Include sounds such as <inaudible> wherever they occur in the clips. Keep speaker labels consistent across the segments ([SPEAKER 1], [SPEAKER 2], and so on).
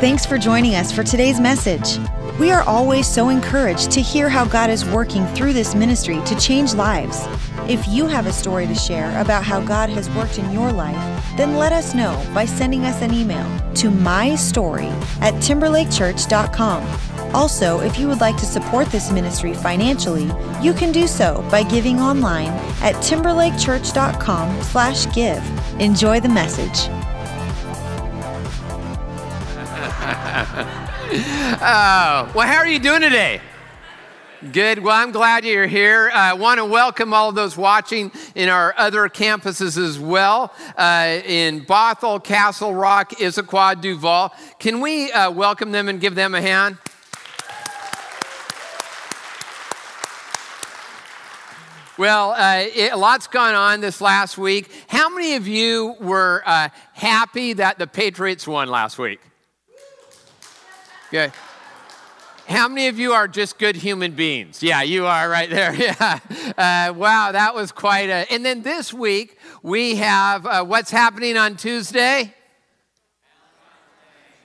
[SPEAKER 1] Thanks for joining us for today's message. We are always so encouraged to hear how God is working through this ministry to change lives. If you have a story to share about how God has worked in your life, then let us know by sending us an email to mystory at timberlakechurch.com. Also, if you would like to support this ministry financially, you can do so by giving online at timberlakechurch.com/give. Enjoy the message. <laughs>
[SPEAKER 2] oh, well, how are you doing today? Good. Well, I'm glad you're here. I want to welcome all of those watching in our other campuses as well uh, in Bothell, Castle Rock, Issaquah, Duvall. Can we uh, welcome them and give them a hand? Well, uh, it, a lot's gone on this last week. How many of you were uh, happy that the Patriots won last week? Good. How many of you are just good human beings? Yeah, you are right there. <laughs> Yeah. Uh, wow, that was quite a. And then this week, we have uh, what's happening on Tuesday?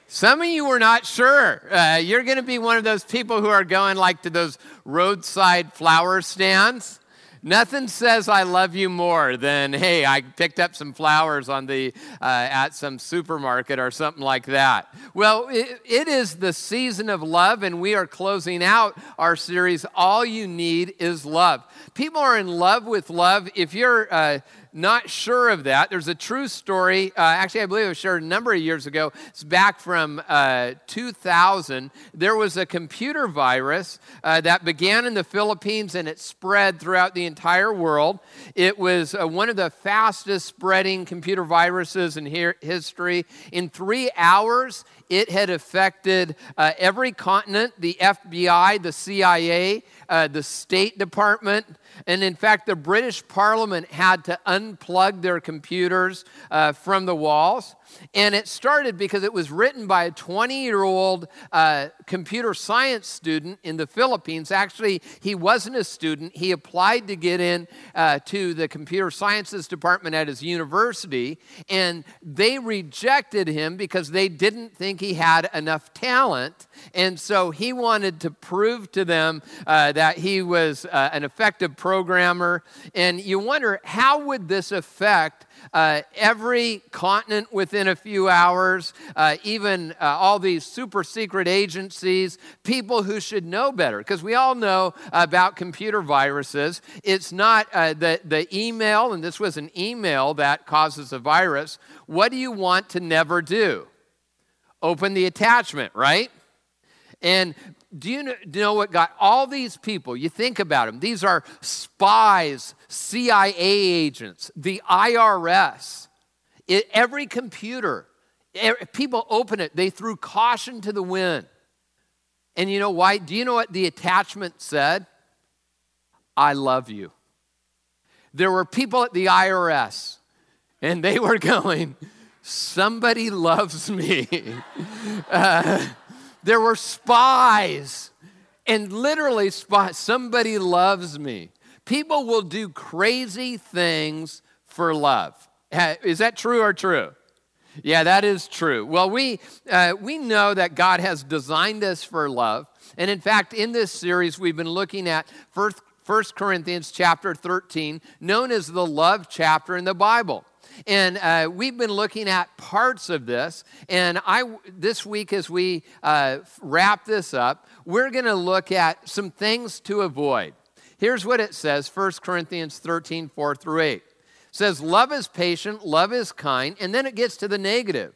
[SPEAKER 2] Some of you were not sure. Uh, you're going to be one of those people who are going like to those roadside flower stands. Nothing says I love you more than, hey, I picked up some flowers on the, uh, at some supermarket or something like that. Well, it, it is the season of love, and we are closing out our series, All You Need Is Love. People are in love with love. If you're, uh, not sure of that. There's a true story. Uh, actually, I believe it was shared a number of years ago. It's back from uh, 2000. There was a computer virus uh, that began in the Philippines and it spread throughout the entire world. It was uh, one of the fastest spreading computer viruses in history. In three hours, it had affected uh, every continent the FBI, the CIA, uh, the State Department. And in fact, the British Parliament had to unplug their computers uh, from the walls. And it started because it was written by a 20 year old uh, computer science student in the Philippines. Actually, he wasn't a student. He applied to get in uh, to the computer sciences department at his university, and they rejected him because they didn't think he had enough talent. And so he wanted to prove to them uh, that he was uh, an effective programmer. And you wonder, how would this affect uh, every continent within a few hours, uh, even uh, all these super secret agencies, people who should know better. Because we all know about computer viruses. It's not uh, the, the email, and this was an email that causes a virus. What do you want to never do? Open the attachment, right? And do you know what got all these people? You think about them. These are spies, CIA agents, the IRS. It, every computer, people open it, they threw caution to the wind. And you know why? Do you know what the attachment said? I love you. There were people at the IRS, and they were <laughs> going, Somebody loves me. <laughs> uh, there were spies, and literally spies. Somebody loves me. People will do crazy things for love. Is that true or true? Yeah, that is true. Well, we, uh, we know that God has designed us for love. And in fact, in this series, we've been looking at First, 1 Corinthians chapter 13, known as the love chapter in the Bible. And uh, we've been looking at parts of this. And I, this week, as we uh, wrap this up, we're going to look at some things to avoid. Here's what it says 1 Corinthians 13, 4 through 8. It says, Love is patient, love is kind. And then it gets to the negative.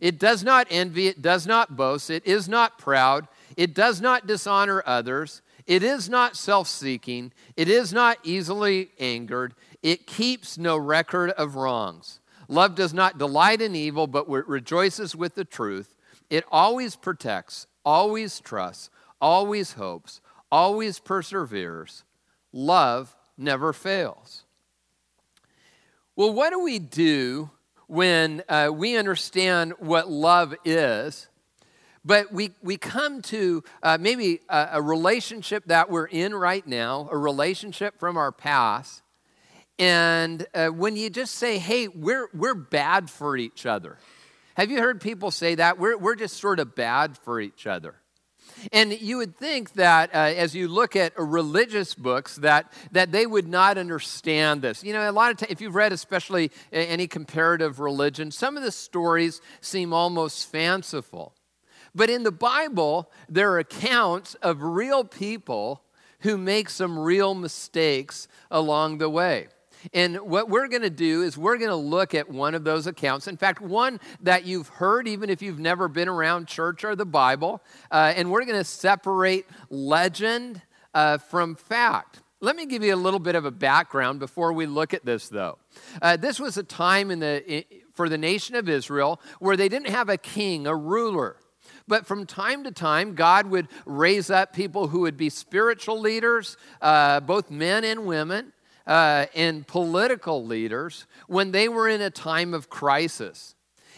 [SPEAKER 2] It does not envy, it does not boast, it is not proud, it does not dishonor others. It is not self seeking. It is not easily angered. It keeps no record of wrongs. Love does not delight in evil, but rejoices with the truth. It always protects, always trusts, always hopes, always perseveres. Love never fails. Well, what do we do when uh, we understand what love is? But we, we come to uh, maybe a, a relationship that we're in right now, a relationship from our past, And uh, when you just say, hey, we're, we're bad for each other. Have you heard people say that? We're, we're just sort of bad for each other. And you would think that uh, as you look at religious books, that, that they would not understand this. You know, a lot of times, if you've read especially any comparative religion, some of the stories seem almost fanciful. But in the Bible, there are accounts of real people who make some real mistakes along the way. And what we're going to do is we're going to look at one of those accounts. In fact, one that you've heard, even if you've never been around church or the Bible. Uh, and we're going to separate legend uh, from fact. Let me give you a little bit of a background before we look at this, though. Uh, this was a time in the, for the nation of Israel where they didn't have a king, a ruler. But from time to time, God would raise up people who would be spiritual leaders, uh, both men and women, uh, and political leaders when they were in a time of crisis.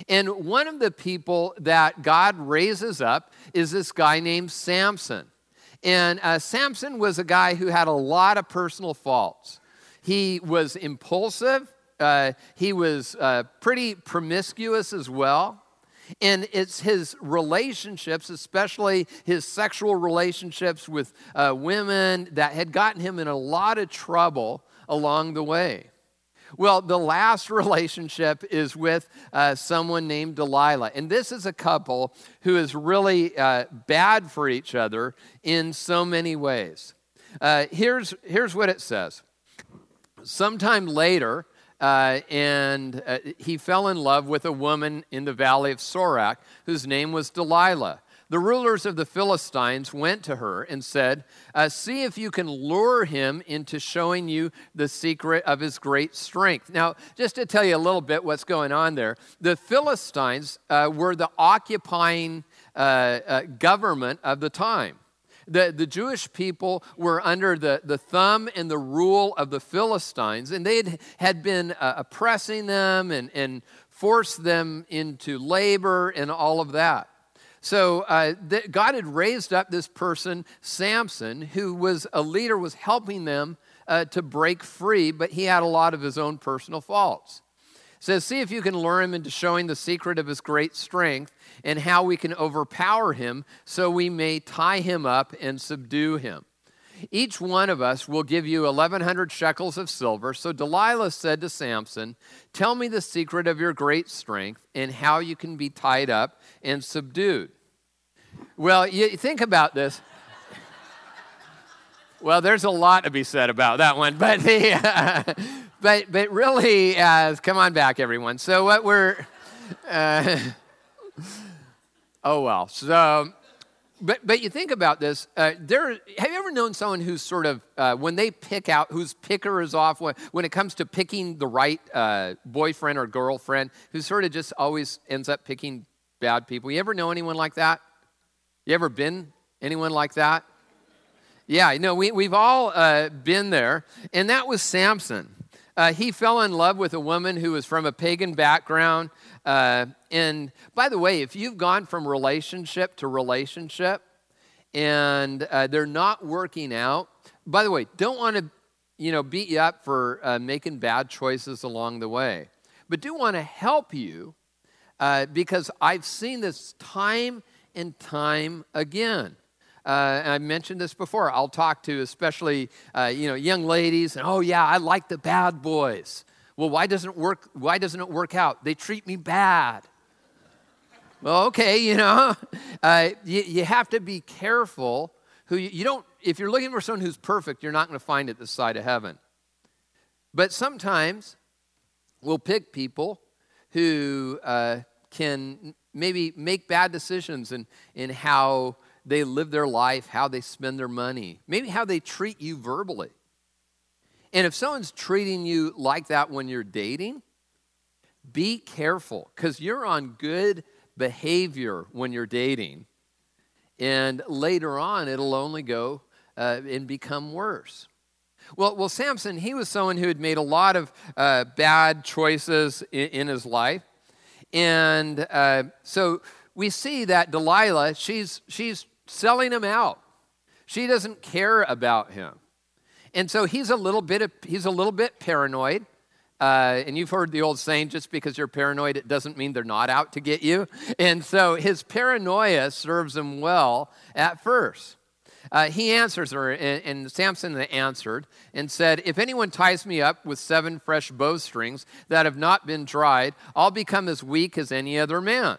[SPEAKER 2] And one of the people that God raises up is this guy named Samson. And uh, Samson was a guy who had a lot of personal faults. He was impulsive, uh, he was uh, pretty promiscuous as well. And it's his relationships, especially his sexual relationships with uh, women, that had gotten him in a lot of trouble along the way. Well, the last <laughs> relationship is with uh, someone named Delilah. And this is a couple who is really uh, bad for each other in so many ways. Uh, here's, here's what it says Sometime later, uh, and uh, he fell in love with a woman in the valley of Sorek whose name was Delilah the rulers of the Philistines went to her and said, uh, See if you can lure him into showing you the secret of his great strength. Now, just to tell you a little bit what's going on there, the Philistines uh, were the occupying uh, uh government of the time. The, the Jewish people were under the, the thumb and the rule of the Philistines, and they had, been uh, oppressing them and, and forced them into labor and all of that. So uh, th- God had raised up this person, Samson, who was a leader, was helping them uh, to break free, but he had a lot of his own personal faults. Says, see if you can lure him into showing the secret of his great strength and how we can overpower him so we may tie him up and subdue him. Each one of us will give you 1,100 shekels of silver. So Delilah said to Samson, Tell me the secret of your great strength and how you can be tied up and subdued. Well, you think about this. <laughs> Well, there's a lot to be said about that one, but the, <laughs> but but really, uh, come on back, everyone. So what we're, uh, <laughs> oh well. So, but but you think about this. Uh, there, have you ever known someone who's sort of uh, when they pick out whose picker is off when, when it comes to picking the right uh, boyfriend or girlfriend, who sort of just always ends up picking bad people. You ever know anyone like that? You ever been anyone like that? Yeah, know, we, we've all uh, been there. And that was Samson. Uh, he fell in love with a woman who was from a pagan background. Uh, and by the way, if you've gone from relationship to relationship and uh, they're not working out, by the way, don't want to you know, beat you up for uh, making bad choices along the way, but do want to help you uh, because I've seen this time and time again. Uh, I mentioned this before. I'll talk to especially uh, you know young ladies, and oh yeah, I like the bad boys. Well, why doesn't it work? Why doesn't it work out? They treat me bad. Well, okay, you know, <laughs> uh, you, you, have to be careful. Who you, you don't? If you're looking for someone who's perfect, you're not going to find it this side of heaven. But sometimes we'll pick people who uh, can maybe make bad decisions in, in how they live their life, how they spend their money, maybe how they treat you verbally. And if someone's treating you like that when you're dating, be careful because you're on good behavior when you're dating. And later on, it'll only go uh, and become worse. Well, well, Samson, he was someone who had made a lot of uh, bad choices in, in his life. And uh, so we see that Delilah, she's, she's selling him out. She doesn't care about him. And so he's a little bit, he's a little bit paranoid. Uh, and you've heard the old saying just because you're paranoid, it doesn't mean they're not out to get you. And so his paranoia serves him well at first. Uh, he answers her, and, and, Samson answered and said, If anyone ties me up with seven fresh bowstrings that have not been dried, I'll become as weak as any other man.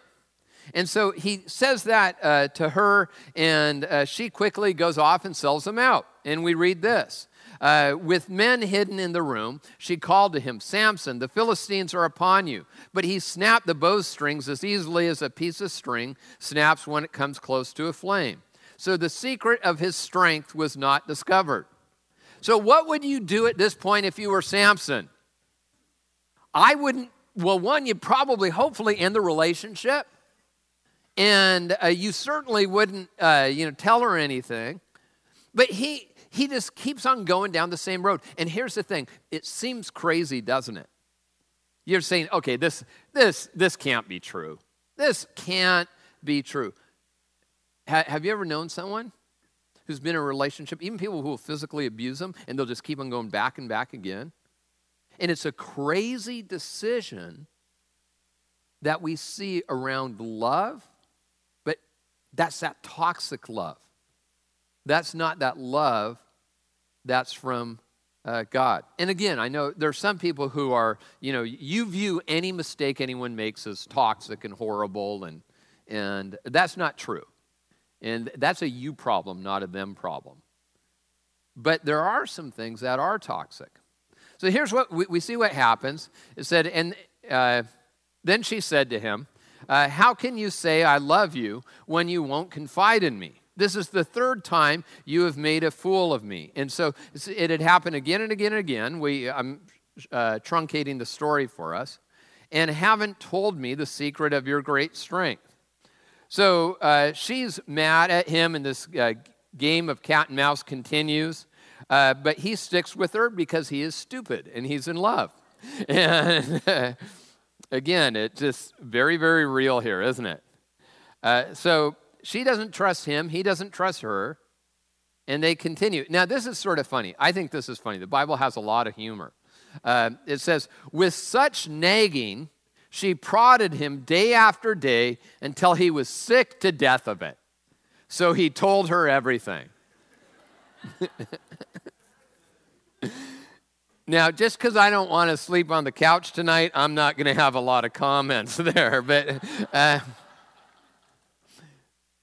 [SPEAKER 2] And so he says that uh, to her, and uh, she quickly goes off and sells them out. And we read this uh, with men hidden in the room, she called to him, Samson, the Philistines are upon you. But he snapped the bowstrings as easily as a piece of string snaps when it comes close to a flame. So the secret of his strength was not discovered. So, what would you do at this point if you were Samson? I wouldn't, well, one, you'd probably, hopefully, end the relationship. And uh, you certainly wouldn't, uh, you know, tell her anything. But he, he just keeps on going down the same road. And here's the thing it seems crazy, doesn't it? You're saying, okay, this, this, this can't be true. This can't be true. Ha- have you ever known someone who's been in a relationship, even people who will physically abuse them, and they'll just keep on going back and back again? And it's a crazy decision that we see around love, that's that toxic love. That's not that love that's from uh, God. And again, I know there are some people who are, you know, you view any mistake anyone makes as toxic and horrible, and, and that's not true. And that's a you problem, not a them problem. But there are some things that are toxic. So here's what we, we see what happens. It said, and uh, then she said to him, uh, How can you say I love you when you won't confide in me? This is the third time you have made a fool of me. And so it had happened again and again and again. We, I'm uh, truncating the story for us, and haven't told me the secret of your great strength. So uh, she's mad at him, and this uh, game of cat and mouse continues. Uh, but he sticks with her because he is stupid and he's in love. <laughs> And <laughs> again, it's just very, very real here, isn't it? Uh, so she doesn't trust him, he doesn't trust her, and they continue. Now, this is sort of funny. I think this is funny. The Bible has a lot of humor. Uh, it says, with such nagging, she prodded him day after day until he was sick to death of it. So he told her everything. <laughs> now, just because I don't want to sleep on the couch tonight, I'm not going to have a lot of comments <laughs> there. But. Uh,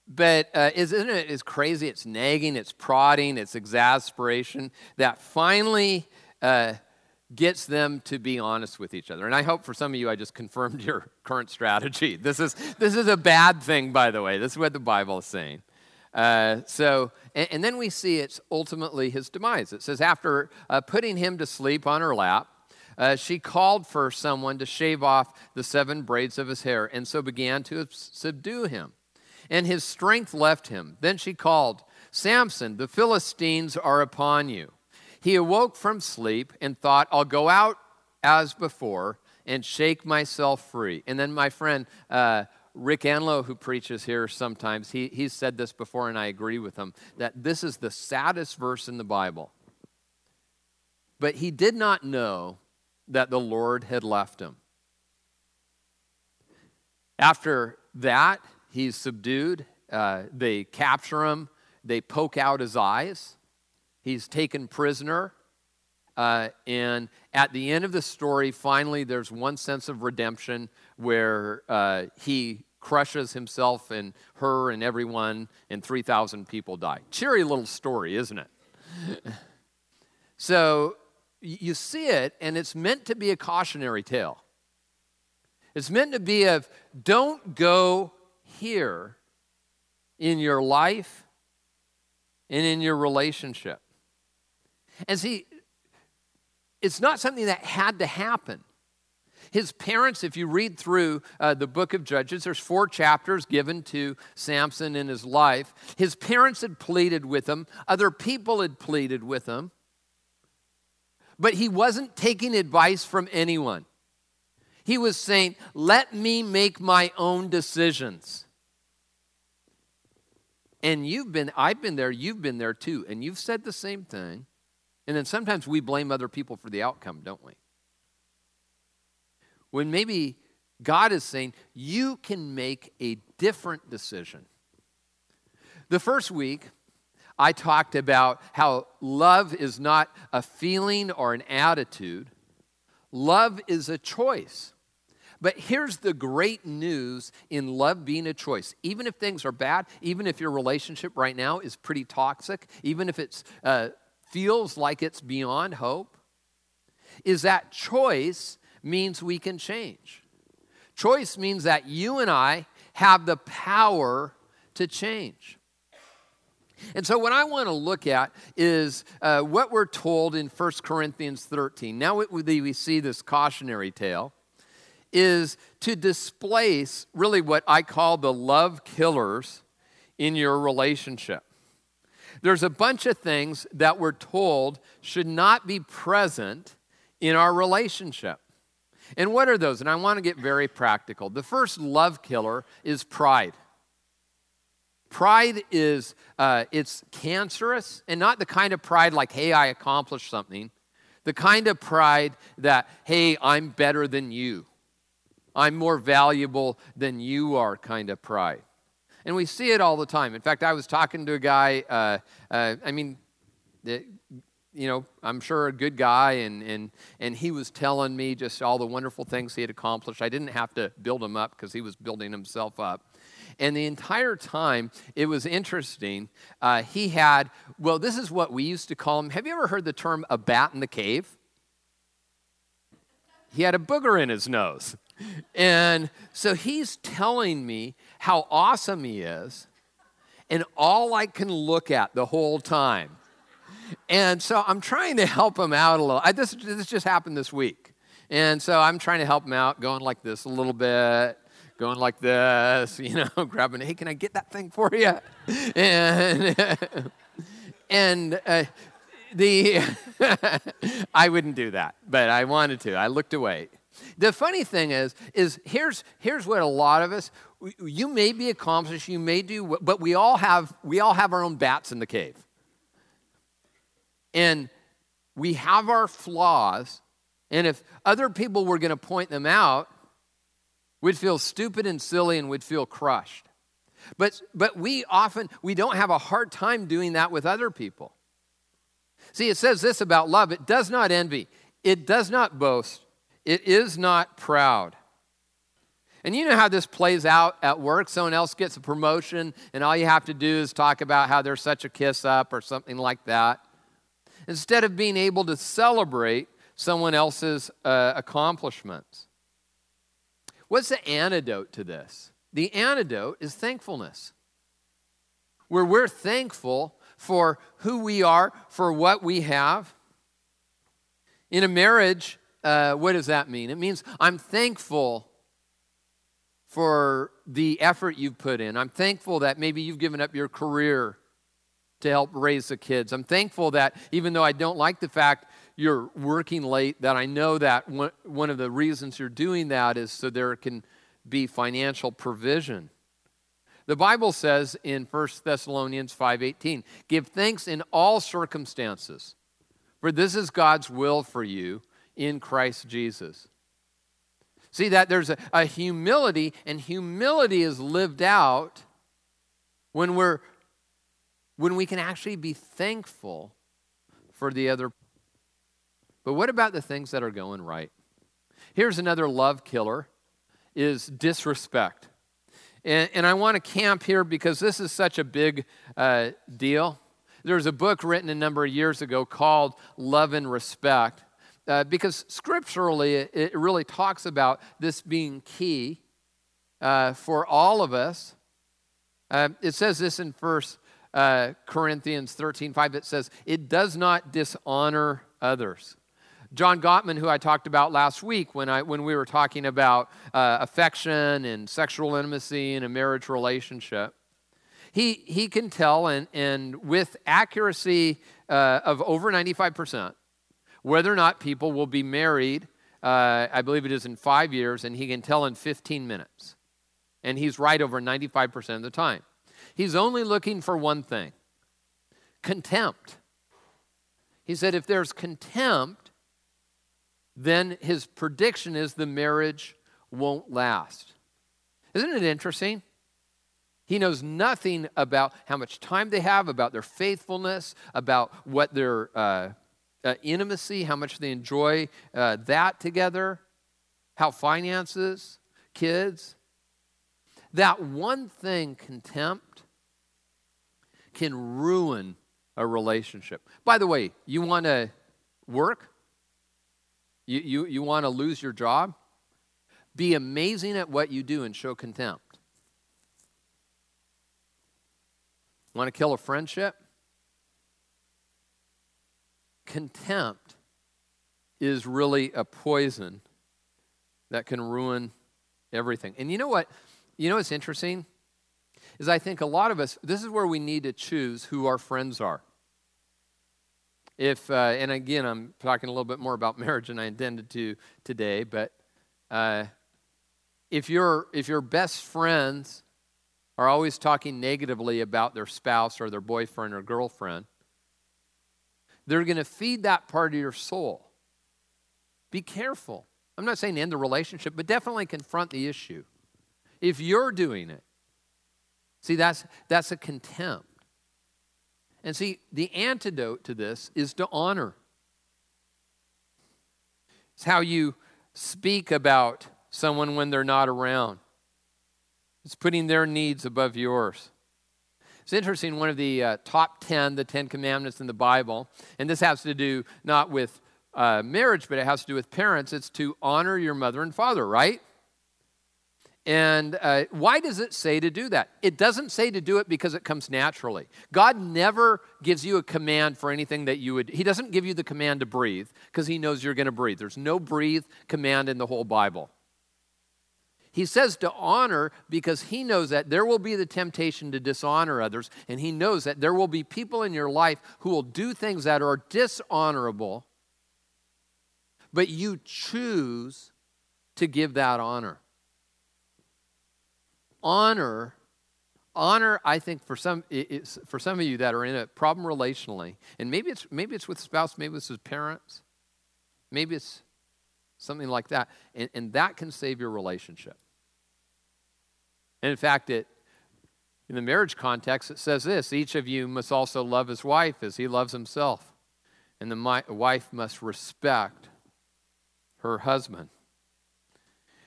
[SPEAKER 2] but uh, isn't it is crazy? It's nagging, it's prodding, it's exasperation that finally uh, gets them to be honest with each other. And I hope for some of you, I just confirmed <laughs> your current strategy. This is this is a bad thing, by the way. This is what the Bible is saying. Uh, so, and, and, then we see it's ultimately his demise. It says after uh, putting him to sleep on her lap. Uh, she called for someone to shave off the seven braids of his hair and so began to subdue him and his strength left him. Then she called, Samson, the Philistines are upon you. He awoke from sleep and thought, I'll go out as before and shake myself free. And then my friend uh, Rick Anlow, who preaches here sometimes, he, he's said this before, and I agree with him, that this is the saddest verse in the Bible. But he did not know that the Lord had left him. After that, He's subdued. Uh, they capture him. They poke out his eyes. He's taken prisoner. Uh, and at the end of the story, finally, there's one sense of redemption where uh, he crushes himself and her and everyone, and 3,000 people die. Cheery little story, isn't it? <laughs> so you see it, and it's meant to be a cautionary tale. It's meant to be of don't go here in your life and in your relationship. And see, it's not something that had to happen. His parents, if you read through uh, the book of Judges, there's four chapters given to Samson in his life. His parents had pleaded with him, other people had pleaded with him, but he wasn't taking advice from anyone. He was saying, Let me make my own decisions. And you've been, I've been there, you've been there too, and you've said the same thing. And then sometimes we blame other people for the outcome, don't we? When maybe God is saying, you can make a different decision. The first week, I talked about how love is not a feeling or an attitude, love is a choice. But here's the great news in love being a choice. Even if things are bad, even if your relationship right now is pretty toxic, even if it uh, feels like it's beyond hope, is that choice means we can change. Choice means that you and I have the power to change. And so, what I want to look at is uh, what we're told in 1 Corinthians 13. Now, we see this cautionary tale is to displace really what I call the love killers in your relationship. There's a bunch of things that we're told should not be present in our relationship. And what are those? And I want to get very practical. The first love killer is pride. Pride is uh, it's cancerous, and not the kind of pride like, "Hey, I accomplished something." The kind of pride that, "Hey, I'm better than you. I'm more valuable than you are." Kind of pride. And we see it all the time. In fact, I was talking to a guy. Uh, uh, I mean, you know, I'm sure a good guy, and, and, and he was telling me just all the wonderful things he had accomplished. I didn't have to build him up because he was building himself up. And the entire time, it was interesting. Uh, he had, well, this is what we used to call him. Have you ever heard the term a bat in the cave? He had a booger in his nose. And so he's telling me how awesome he is. And all I can look at the whole time and so I'm trying to help him out a little. I, this, this just happened this week. And so I'm trying to help him out, going like this a little bit, going like this, <laughs> you know, <laughs> grabbing, hey, can I get that thing for you? <laughs> And, and uh, the, I wouldn't do that, but I wanted to. I looked away. The funny thing is, is here's, here's what a lot of us, you may be accomplished, you may do, but we all have, we all have our own bats in the cave. And we have our flaws, and if other people were going to point them out, we'd feel stupid and silly and we'd feel crushed. But, but we often, we don't have a hard time doing that with other people. See, it says this about love it does not envy, it does not boast, it is not proud. And you know how this plays out at work. Someone else gets a promotion, and all you have to do is talk about how they're such a kiss up or something like that instead of being able to celebrate someone else's uh, accomplishments. What's the antidote to this? The antidote is thankfulness, where we're thankful for who we are, for what we have. In a marriage, uh, what does that mean? It means I'm thankful for the effort you've put in. I'm thankful that maybe you've given up your career to help raise the kids. I'm thankful that even though I don't like the fact you're working late, that I know that one of the reasons you're doing that is so there can be financial provision. The Bible says in 1 Thessalonians 5:18, "Give thanks in all circumstances, for this is God's will for you in Christ Jesus." See that there's a, a humility, and humility is lived out when we're when we can actually be thankful for the other. But what about the things that are going right? Here's another love killer is disrespect. And, and I want to camp here because this is such a big uh, deal. There's a book written a number of years ago called Love and Respect. Uh, because scripturally, it, it, really talks about this being key uh, for all of us. Uh, it says this in First uh, Corinthians 13 5, it says, It does not dishonor others. John Gottman, who I talked about last week when, I, when we were talking about uh, affection and sexual intimacy in a marriage relationship, he, he can tell, and, and with accuracy uh, of over 95%, whether or not people will be married. Uh, I believe it is in five years, and he can tell in 15 minutes. And he's right over 95% of the time. He's only looking for one thing contempt. He said, if there's contempt, then his prediction is the marriage won't last. Isn't it interesting? He knows nothing about how much time they have, about their faithfulness, about what their uh, uh, intimacy, how much they enjoy uh, that together, how finances, kids. That one thing, contempt, can ruin a relationship. By the way, you want to work? You, you, you want to lose your job? Be amazing at what you do and show contempt. Want to kill a friendship? Contempt is really a poison that can ruin everything. And you know what? You know what's interesting? Is I think a lot of us, this is where we need to choose who our friends are. If, uh, and again, I'm talking a little bit more about <laughs> marriage than I intended to today, but uh, if, your if your best friends are always talking negatively about their spouse or their boyfriend or girlfriend, they're going to feed that part of your soul. Be careful. I'm not saying end the relationship, but definitely confront the issue. If you're doing it, see, that's, that's a contempt. And see, the antidote to this is to honor. It's how you speak about someone when they're not around. It's putting their needs above yours. It's interesting, one of the uh, top 10, the 10 commandments in the Bible, and this has to do not with uh, marriage, but it has to do with parents. It's to honor your mother and father, right? And uh, why does it say to do that? It doesn't say to do it because it comes naturally. God never gives you a command for anything that you would, He doesn't give you the command to breathe because He knows you're going to breathe. There's no breathe command in the whole Bible. He says to honor because he knows that there will be the temptation to dishonor others, and he knows that there will be people in your life who will do things that are dishonorable, but you choose to give that honor. Honor honor i think for some for some of you that are in a problem relationally and maybe it's maybe it's with spouse maybe it's with parents maybe it's something like that and, and that can save your relationship and in fact, it, in the marriage context, it says this each of you must also love his wife as he loves himself. And the wife must respect her husband.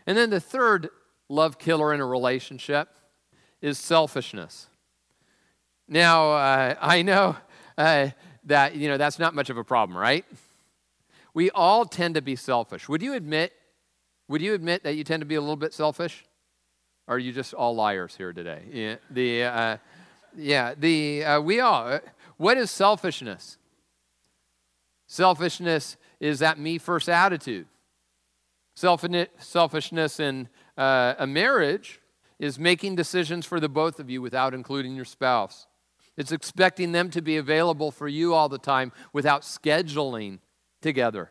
[SPEAKER 2] And then the third love killer in a relationship is selfishness. Now, uh, I know uh, that, you know, that's not much of a problem, right? We all tend to be selfish. Would you admit, would you admit that you tend to be a little bit selfish? Or are you just all liars here today? Yeah, the, uh, yeah, the, uh, we all. Uh, what is selfishness? Selfishness is that me first attitude. Selfishness in uh, a marriage is making decisions for the both of you without including your spouse. It's expecting them to be available for you all the time without scheduling together.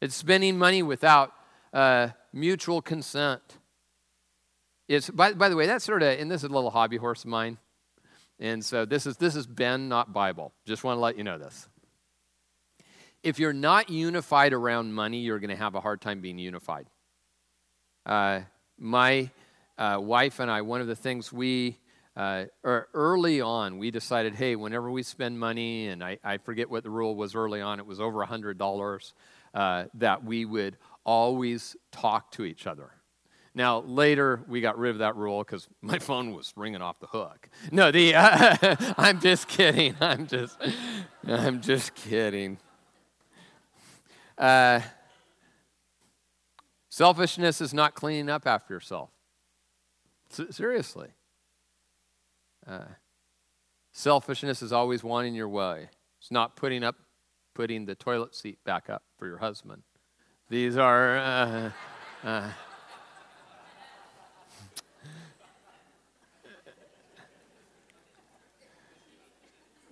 [SPEAKER 2] It's spending money without uh, mutual consent. It's by, by the way, that's sort of, and this is a little hobby horse of mine. And so this is this is Ben, not Bible. Just want to let you know this. If you're not unified around money, you're going to have a hard time being unified. Uh, my uh, wife and I, one of the things we uh, er, early on, we decided, hey, whenever we spend money, and I, I forget what the rule was early on, it was over $100, uh, that we would always talk to each other. Now, later, we got rid of that rule because <laughs> my phone was ringing off the hook. No, the, <laughs> I'm just kidding. I'm just, <laughs> I'm just kidding. Uh, selfishness is not cleaning up after yourself. S- seriously. Uh, selfishness is always wanting your way. It's not putting up, putting the toilet seat back up for your husband. These are. Uh, uh <laughs>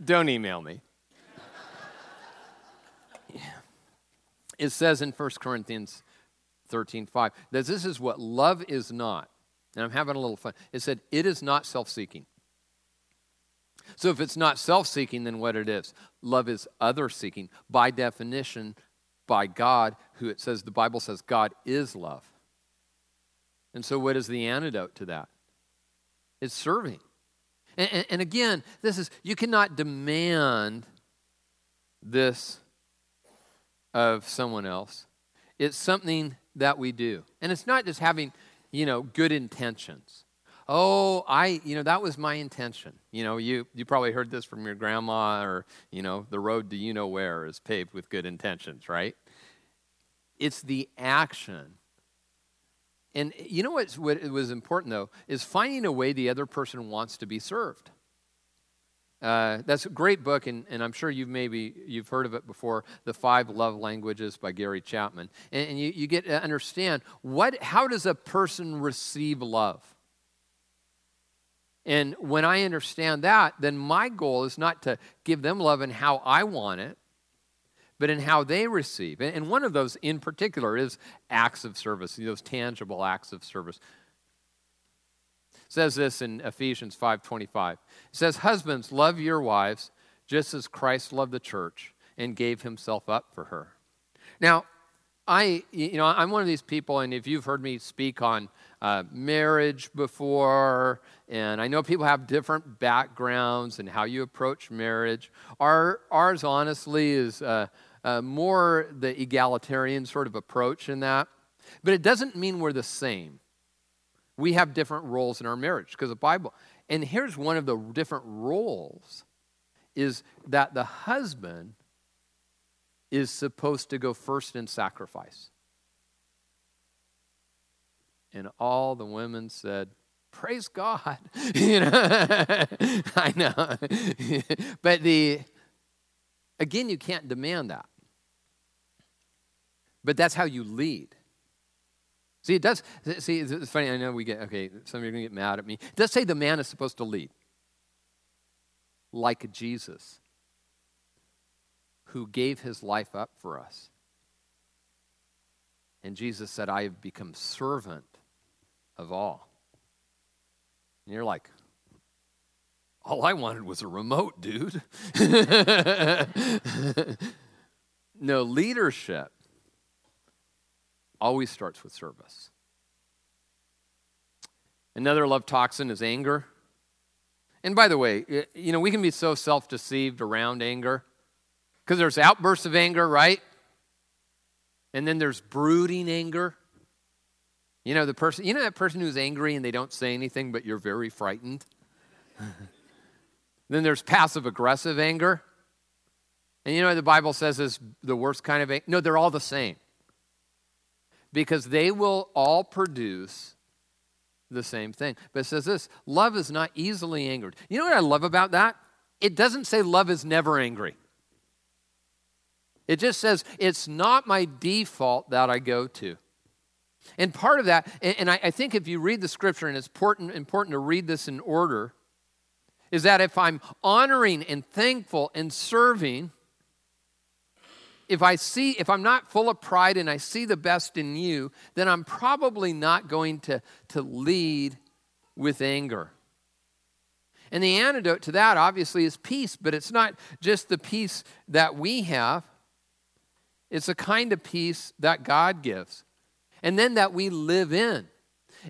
[SPEAKER 2] Don't email me. It says in 1 Corinthians 13 5 that this is what love is not. And I'm having a little fun. It said, it is not self seeking. So if it's not self seeking, then what it is? Love is other seeking. By definition, by God, who it says, the Bible says God is love. And so what is the antidote to that? It's serving. And, and, and again, this is, you cannot demand this of someone else. It's something that we do. And it's not just having, you know, good intentions. Oh, I, you know, that was my intention. You know, you, you probably heard this from your grandma or, you know, the road to you know where is paved with good intentions, right? It's the action. And you know what's, what was important, though, is finding a way the other person wants to be served. Uh, that's a great book, and, and, I'm sure you've maybe you've heard of it before. The Five Love Languages by Gary Chapman, and, and you, you get to understand what how does a person receive love. And when I understand that, then my goal is not to give them love in how I want it, but in how they receive. And one of those in particular is acts of service, those tangible acts of service says this in Ephesians 5:25. It says, "Husbands, love your wives just as Christ loved the church and gave himself up for her." Now, I, you know, I'm one of these people, and if you've heard me speak on uh, marriage before, and I know people have different backgrounds and how you approach marriage. Our, ours, honestly, is uh, uh, more the egalitarian sort of approach in that. But it doesn't mean we're the same. We have different roles in our marriage because the Bible, and here's one of the different roles is that the husband is supposed to go first in sacrifice. And all the women said, Praise God. <laughs> you know, <laughs> I know. <laughs> but the again, you can't demand that. But that's how you lead. See, it does. See, it's funny. I know we get, okay, some of you are going to get mad at me. It does say the man is supposed to lead like Jesus, who gave his life up for us. And Jesus said, I have become servant of all. And you're like, all I wanted was a remote, dude. <laughs> no, leadership always starts with service. Another love toxin is anger. And by the way, you know, we can be so self deceived around anger because there's outbursts of anger, right? And then there's brooding anger. You know, the person, you know that person who's angry and they don't say anything, but you're very frightened? <laughs> then there's passive aggressive anger. And you know the Bible says is the worst kind of anger? No, they're all the same because they will all produce the same thing. But it says this love is not easily angered. You know what I love about that? It doesn't say love is never angry. It just says it's not my default that I go to. And part of that, and I, think if you read the scripture, and it's important, important to read this in order, is that if I'm honoring and thankful and serving, if I see, if I'm not full of pride and I see the best in you, then I'm probably not going to, to lead with anger. And the antidote to that, obviously, is peace, but it's not just the peace that we have, it's a kind of peace that God gives, and then that we live in.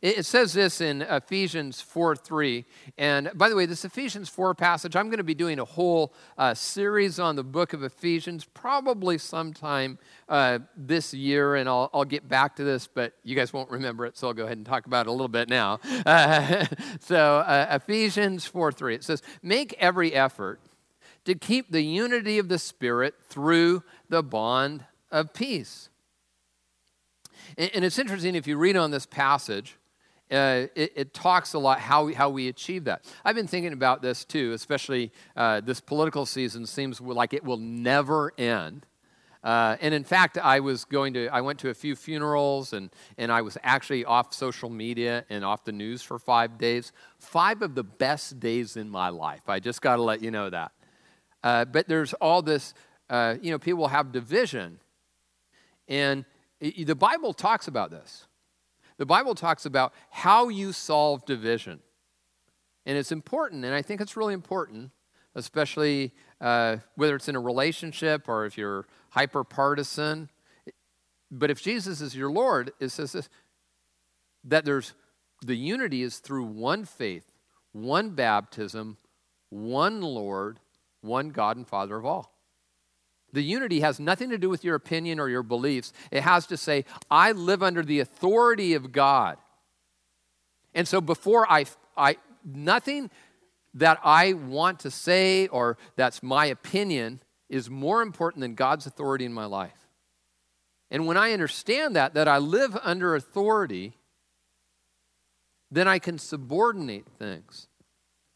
[SPEAKER 2] It says this in Ephesians 4 3. And by the way, this Ephesians 4 passage, I'm going to be doing a whole uh, series on the book of Ephesians probably sometime uh, this year, and I'll, I'll get back to this, but you guys won't remember it, so I'll go ahead and talk about it a little bit now. <laughs> Uh, so, Ephesians 4 3, it says, Make every effort to keep the unity of the Spirit through the bond of peace. And it's interesting if you read on this passage, uh, it, it, talks a lot how how we achieve that. I've been thinking about this too, especially uh, this political season seems like it will never end. Uh, and in fact, I was going to, I went to a few funerals and, and I was actually off social media and off the news for five days. Five of the best days in my life. I just got to let you know that. Uh, but there's all this, uh, you know, people have division. And it, the Bible talks about this. The Bible talks about how you solve division. And it's important, and I think it's really important especially uh, whether it's in a relationship or if you're hyper partisan. But if Jesus is your Lord, it says this that there's the unity is through one faith, one baptism, one Lord, one God and Father of all. The unity has nothing to do with your opinion or your beliefs. It has to say, I live under the authority of God. And so before I, I nothing that I want to say or that's my opinion is more important than God's authority in my life. And when I understand that, that I live under authority, then I can subordinate things.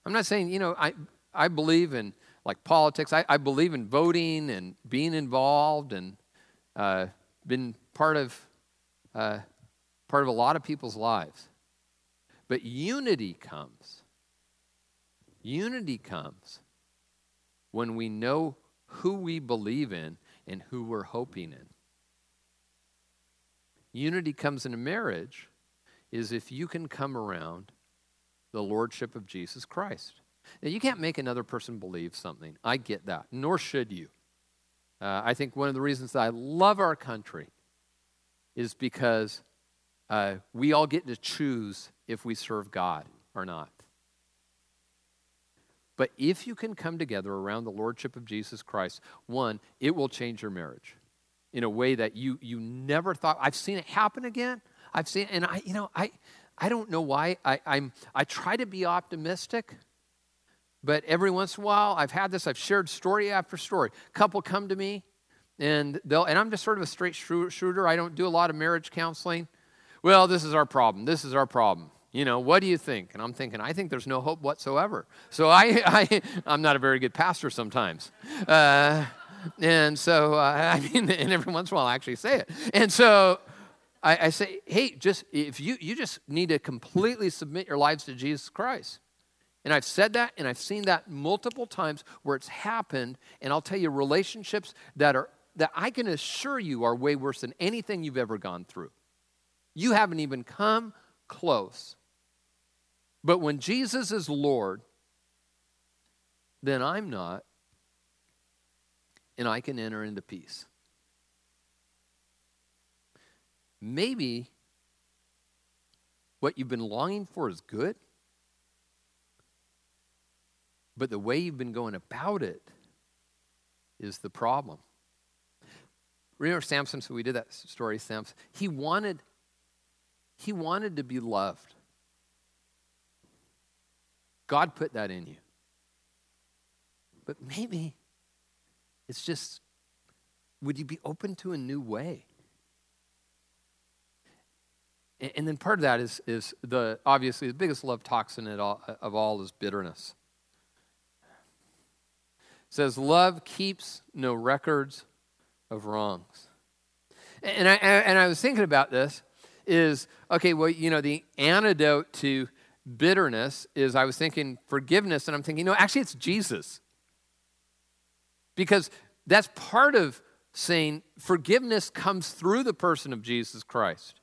[SPEAKER 2] I'm not saying, you know, I, I believe in like politics. I, I believe in voting and being involved and uh, been part of, uh, part of a lot of people's lives. But unity comes. Unity comes when we know who we believe in and who we're hoping in. Unity comes in a marriage is if you can come around the lordship of Jesus Christ. Now, you can't make another person believe something. I get that, nor should you. Uh, I think one of the reasons that I love our country is because uh, we all get to choose if we serve God or not. But if you can come together around the lordship of Jesus Christ, one, it will change your marriage in a way that you you never thought. I've seen it happen again. I've seen, and I, you know, I, I don't know why. I, I'm, I try to be optimistic, but every once in a while, I've had this. I've shared story after story. couple come to me, and they'll, and I'm just sort of a straight shooter. I don't do a lot of marriage counseling. Well, this is our problem. This is our problem. You know, what do you think? And I'm thinking, I think there's no hope whatsoever. So I, <laughs> I I'm not a very good pastor sometimes. Uh, and so, uh, <laughs> I mean, and every once in a while I actually say it. And so, I, I say, hey, just if you you just need to completely submit your lives to Jesus Christ. And I've said that and I've seen that multiple times where it's happened. And I'll tell you, relationships that are that I can assure you are way worse than anything you've ever gone through. You haven't even come close. But when Jesus is Lord, then I'm not, and I can enter into peace. Maybe what you've been longing for is good, but the way you've been going about it is the problem. Remember Samson? So we did that story, Samson. He wanted, he wanted to be loved. God put that in you. But maybe it's just, would you be open to a new way? And then part of that is, is the obviously the biggest love toxin all, of all is bitterness. Says love keeps no records of wrongs. And I, and I was thinking about this is okay, well, you know, the antidote to bitterness is I was thinking forgiveness, and I'm thinking, no, actually, it's Jesus. Because that's part of saying forgiveness comes through the person of Jesus Christ.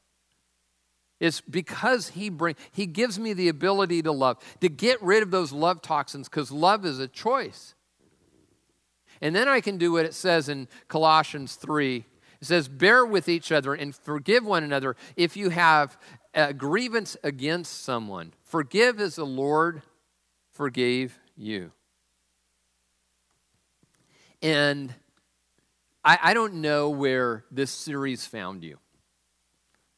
[SPEAKER 2] It's because he bring he gives me the ability to love, to get rid of those love toxins cuz love is a choice. And then I can do what it says in Colossians 3. It says, Bear with each other and forgive one another if you have a grievance against someone. Forgive as the Lord forgave you. And I, I don't know where this series found you.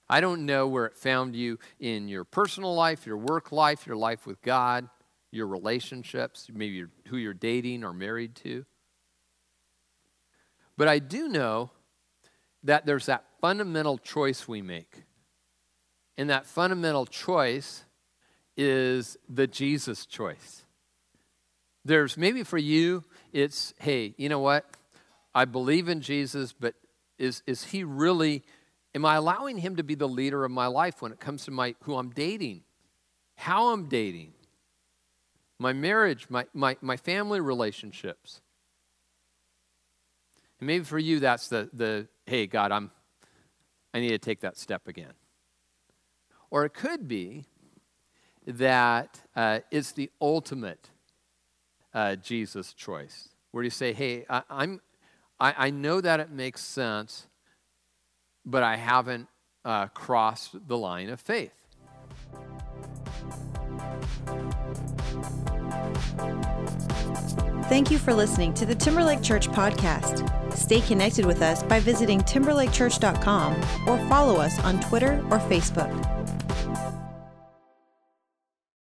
[SPEAKER 2] I don't know where it found you in your personal life, your work life, your life with God, your relationships, maybe who you're dating or married to. But I do know that there's that fundamental choice we make. And that fundamental choice is the Jesus choice. There's maybe for you, it's, hey, you know what? I believe in Jesus, but is, is he really Am I allowing him to be the leader of my life when it comes to my who I'm dating, how I'm dating, my marriage, my, my, my family relationships? And maybe for you that's the, the hey, God, I'm I need to take that step again. Or it could be that uh, it's the ultimate uh, Jesus choice? Where you say, hey, I, I'm, I, I know that it makes sense, but I haven't uh, crossed the line of faith.
[SPEAKER 1] Thank you for listening to the Timberlake Church podcast. Stay connected with us by visiting timberlakechurch.com or follow us on Twitter or Facebook.